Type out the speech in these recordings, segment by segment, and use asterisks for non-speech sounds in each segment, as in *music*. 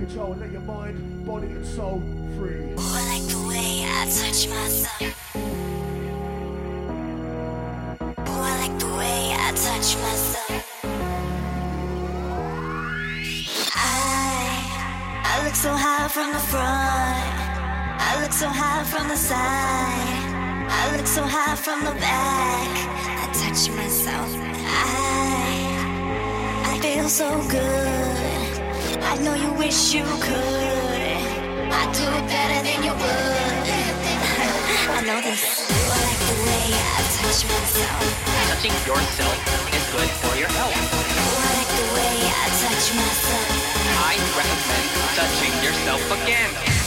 control let your mind, body, and soul free. Ooh, I like the way I touch myself. Ooh, I like the way I touch myself. I, I look so high from the front. I look so high from the side. I look so high from the back. I touch myself. I, I feel so good. I know you wish you could. I do it better than you would. *laughs* I know this. I like the way I touch myself. Touching yourself is good for your health. I like the way I touch myself. I recommend touching yourself again.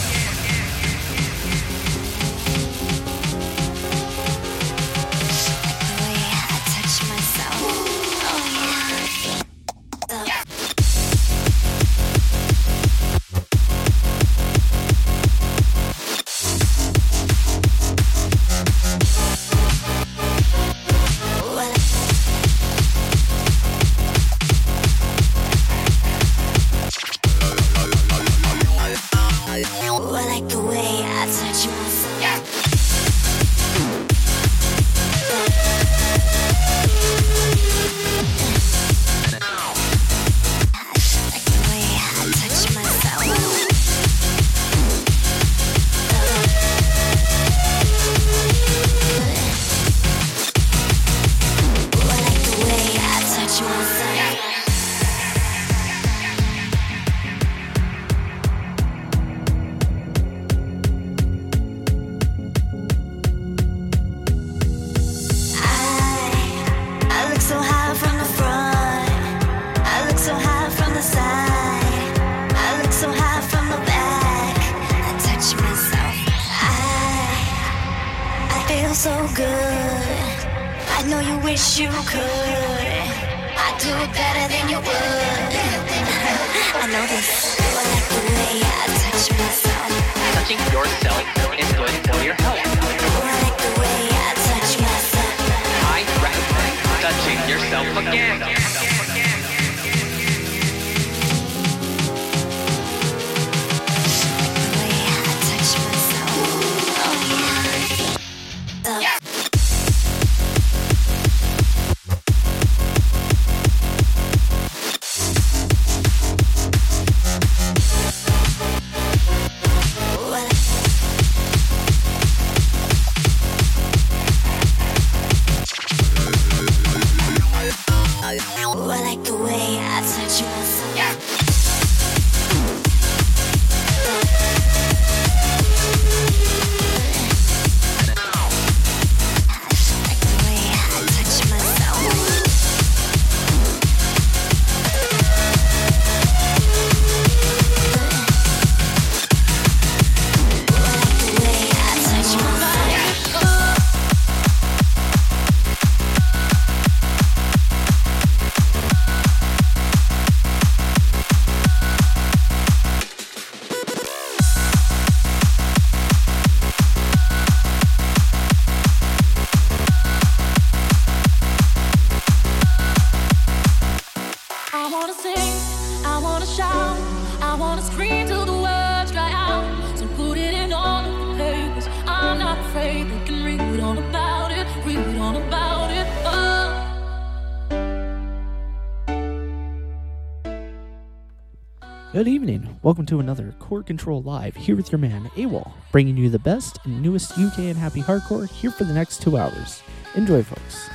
Welcome to another Core Control Live here with your man AWOL, bringing you the best and newest UK and happy hardcore here for the next two hours. Enjoy, folks.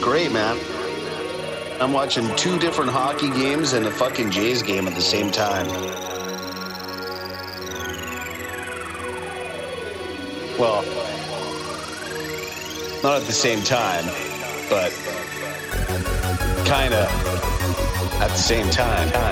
great, man. I'm watching two different hockey games and a fucking Jays game at the same time. Well, not at the same time, but kinda at the same time. time.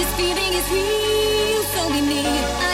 This feeling is real, so we need.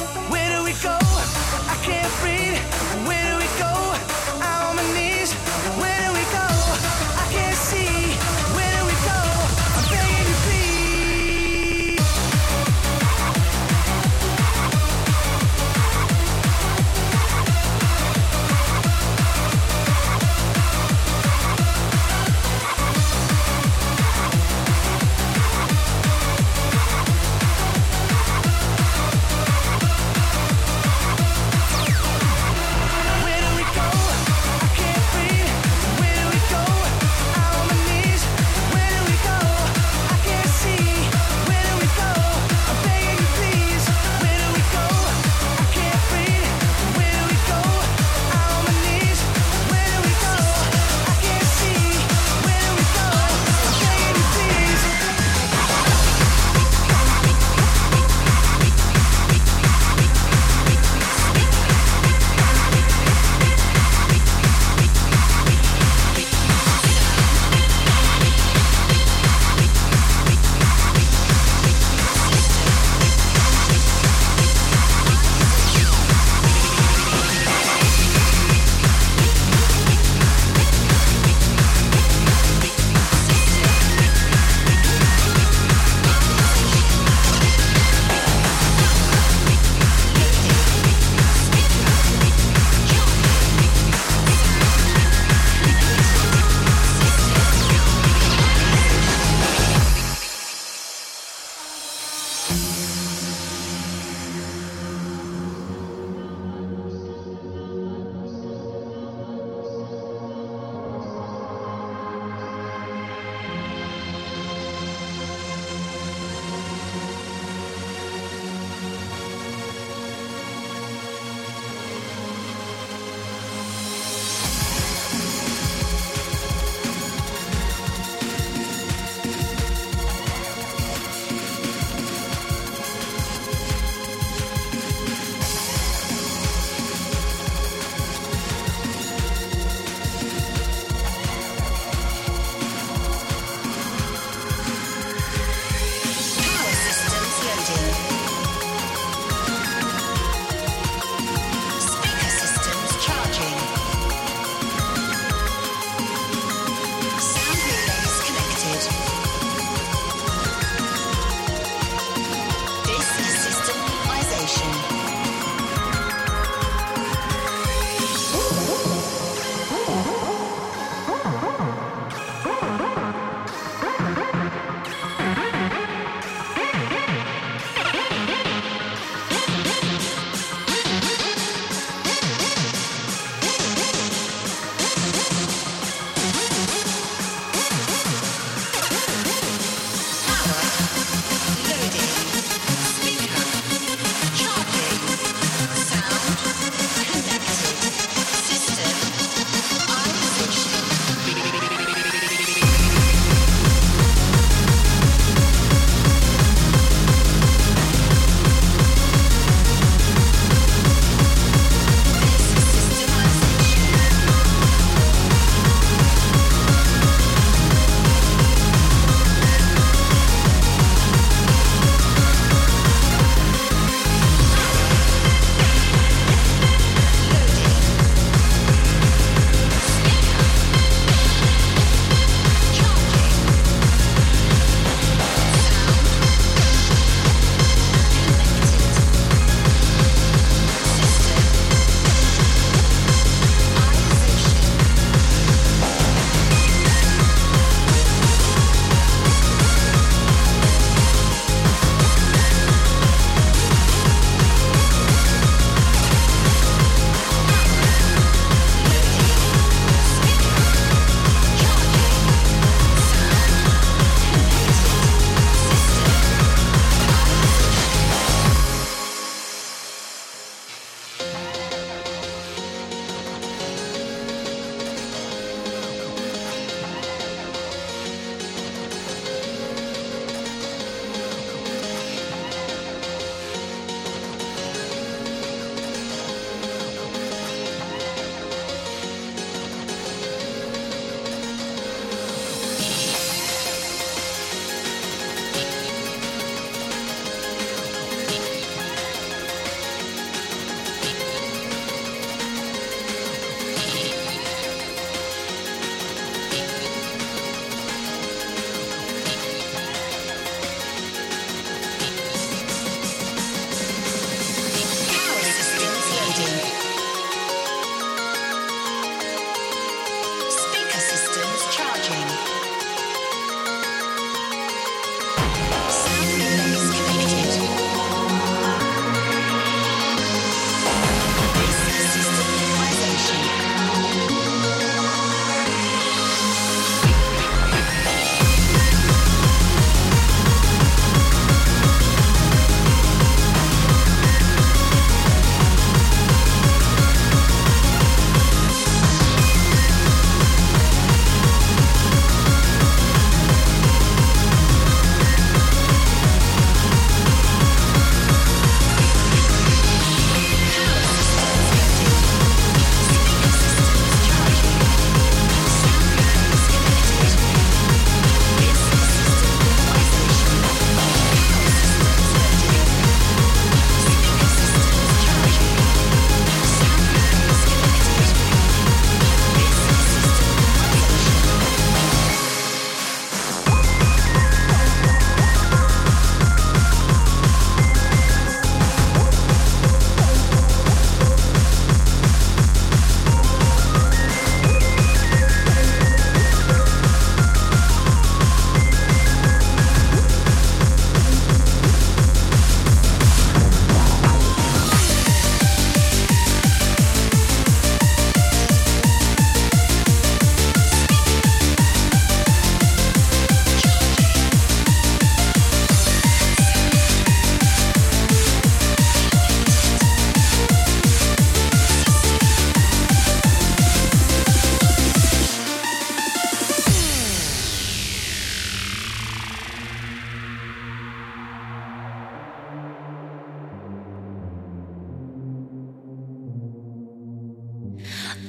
You,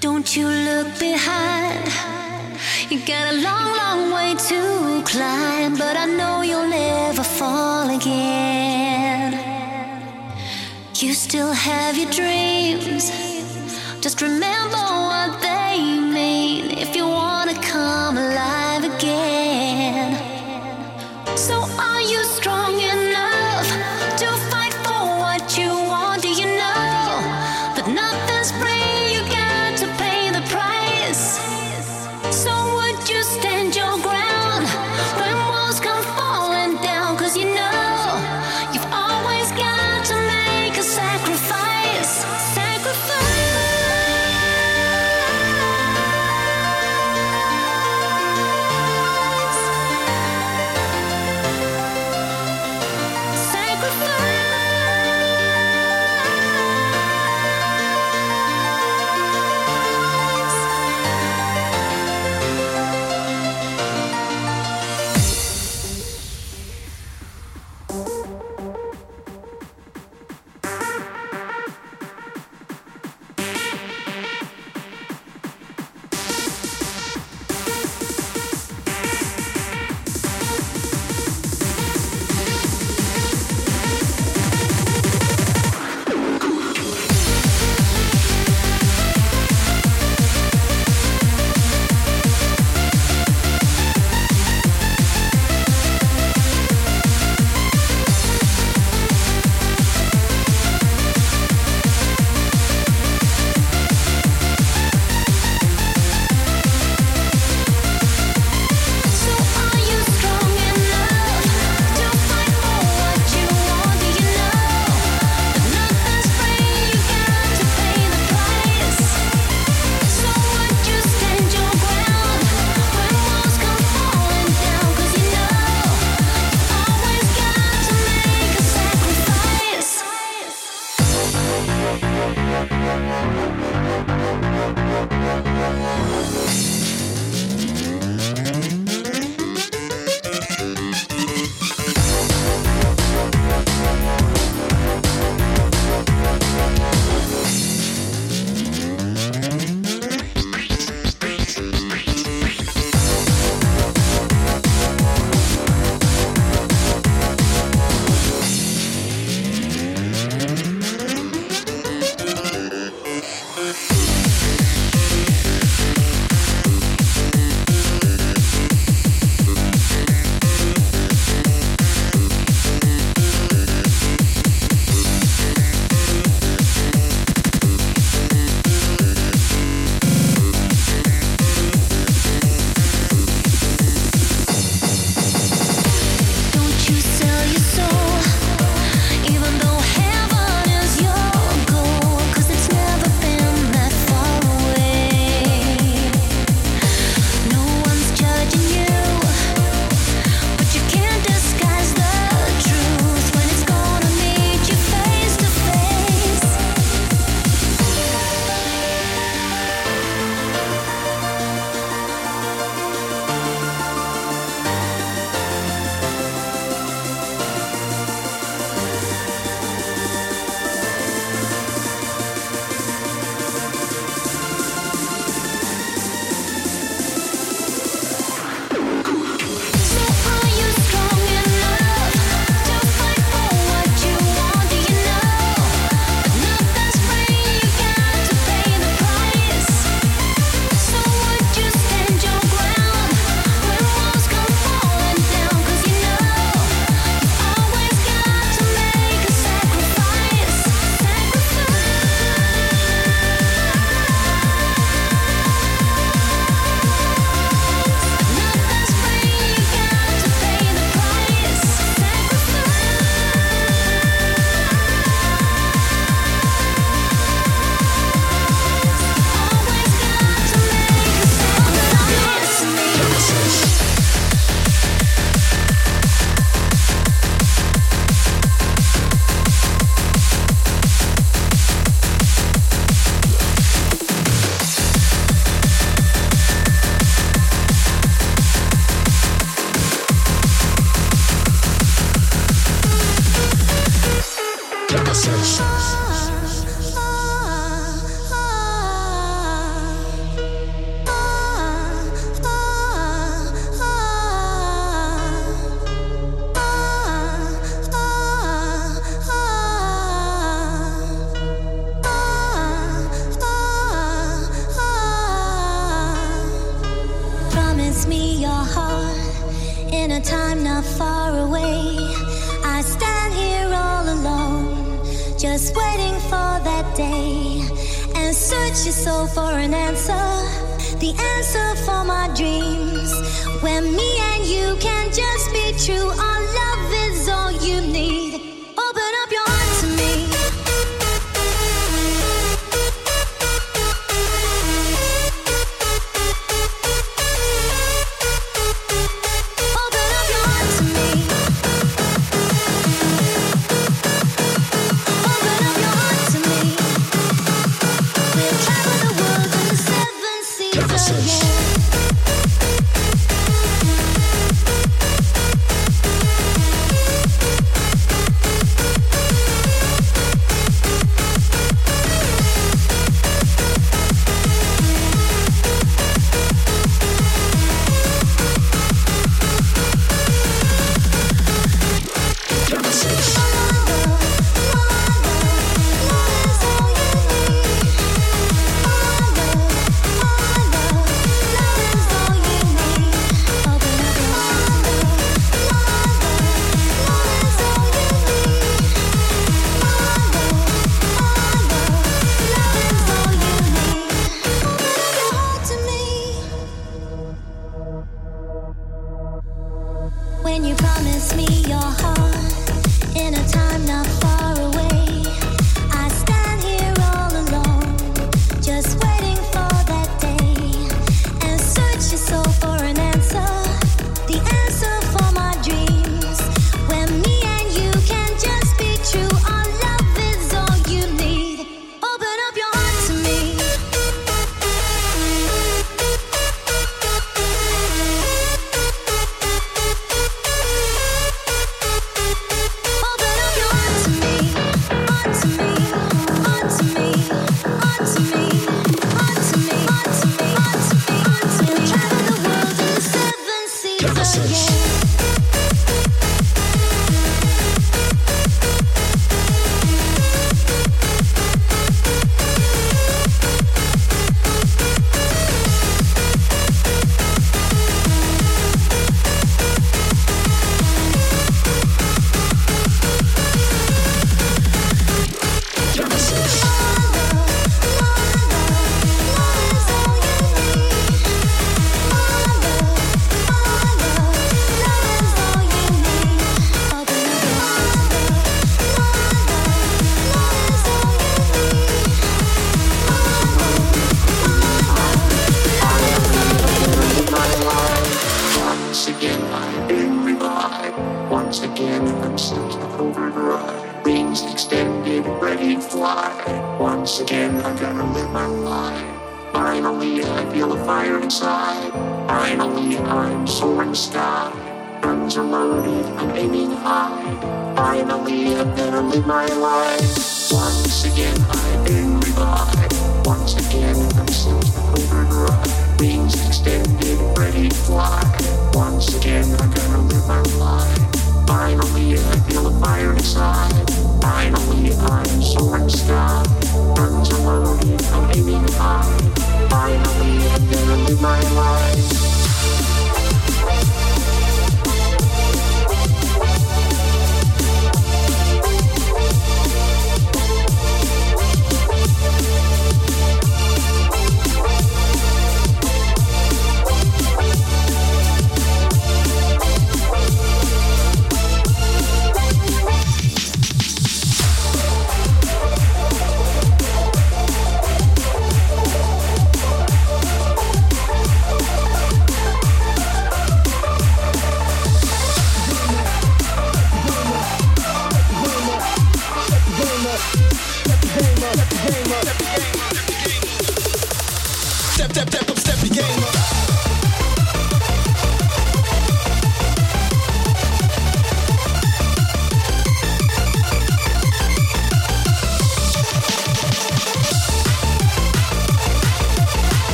Don't you look behind. You got a long, long way to climb, but I know you'll never fall again. You still have your dreams. Just remember.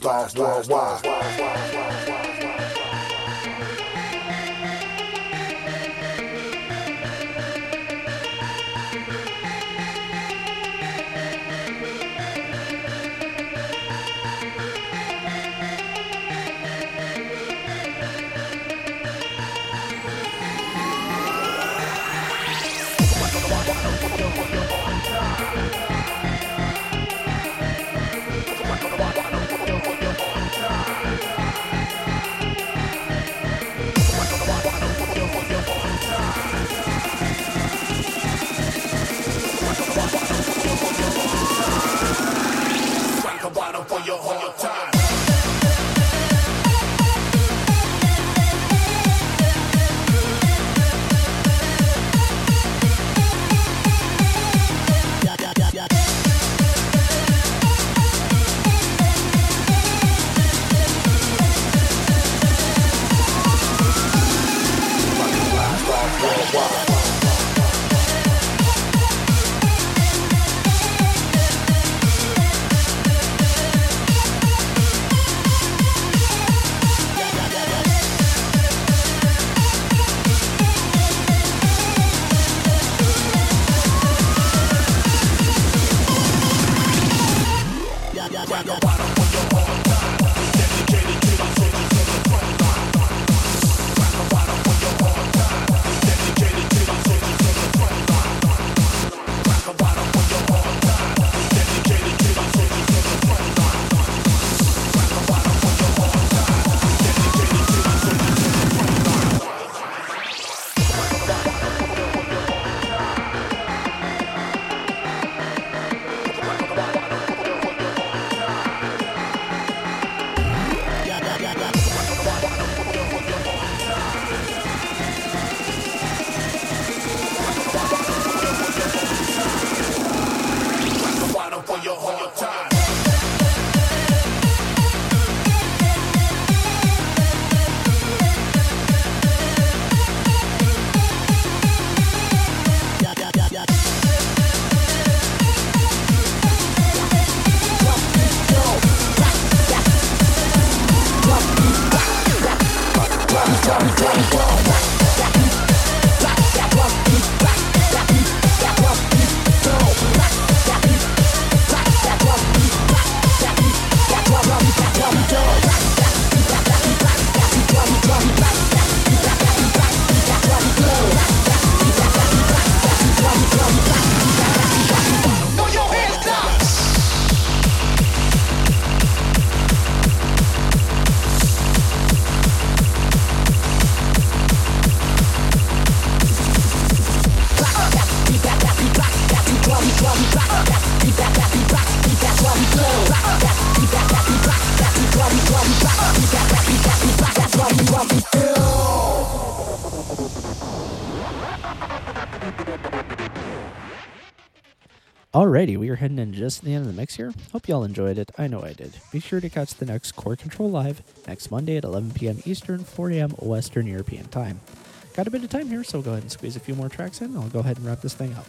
To Alrighty, we are heading in just to the end of the mix here. Hope y'all enjoyed it. I know I did. Be sure to catch the next Core Control Live next Monday at 11 p.m. Eastern, 4 a.m. Western European time. Got a bit of time here, so go ahead and squeeze a few more tracks in. I'll go ahead and wrap this thing up.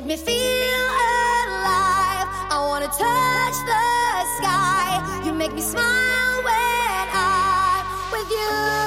Make me feel alive. I wanna touch the sky. You make me smile when I'm with you.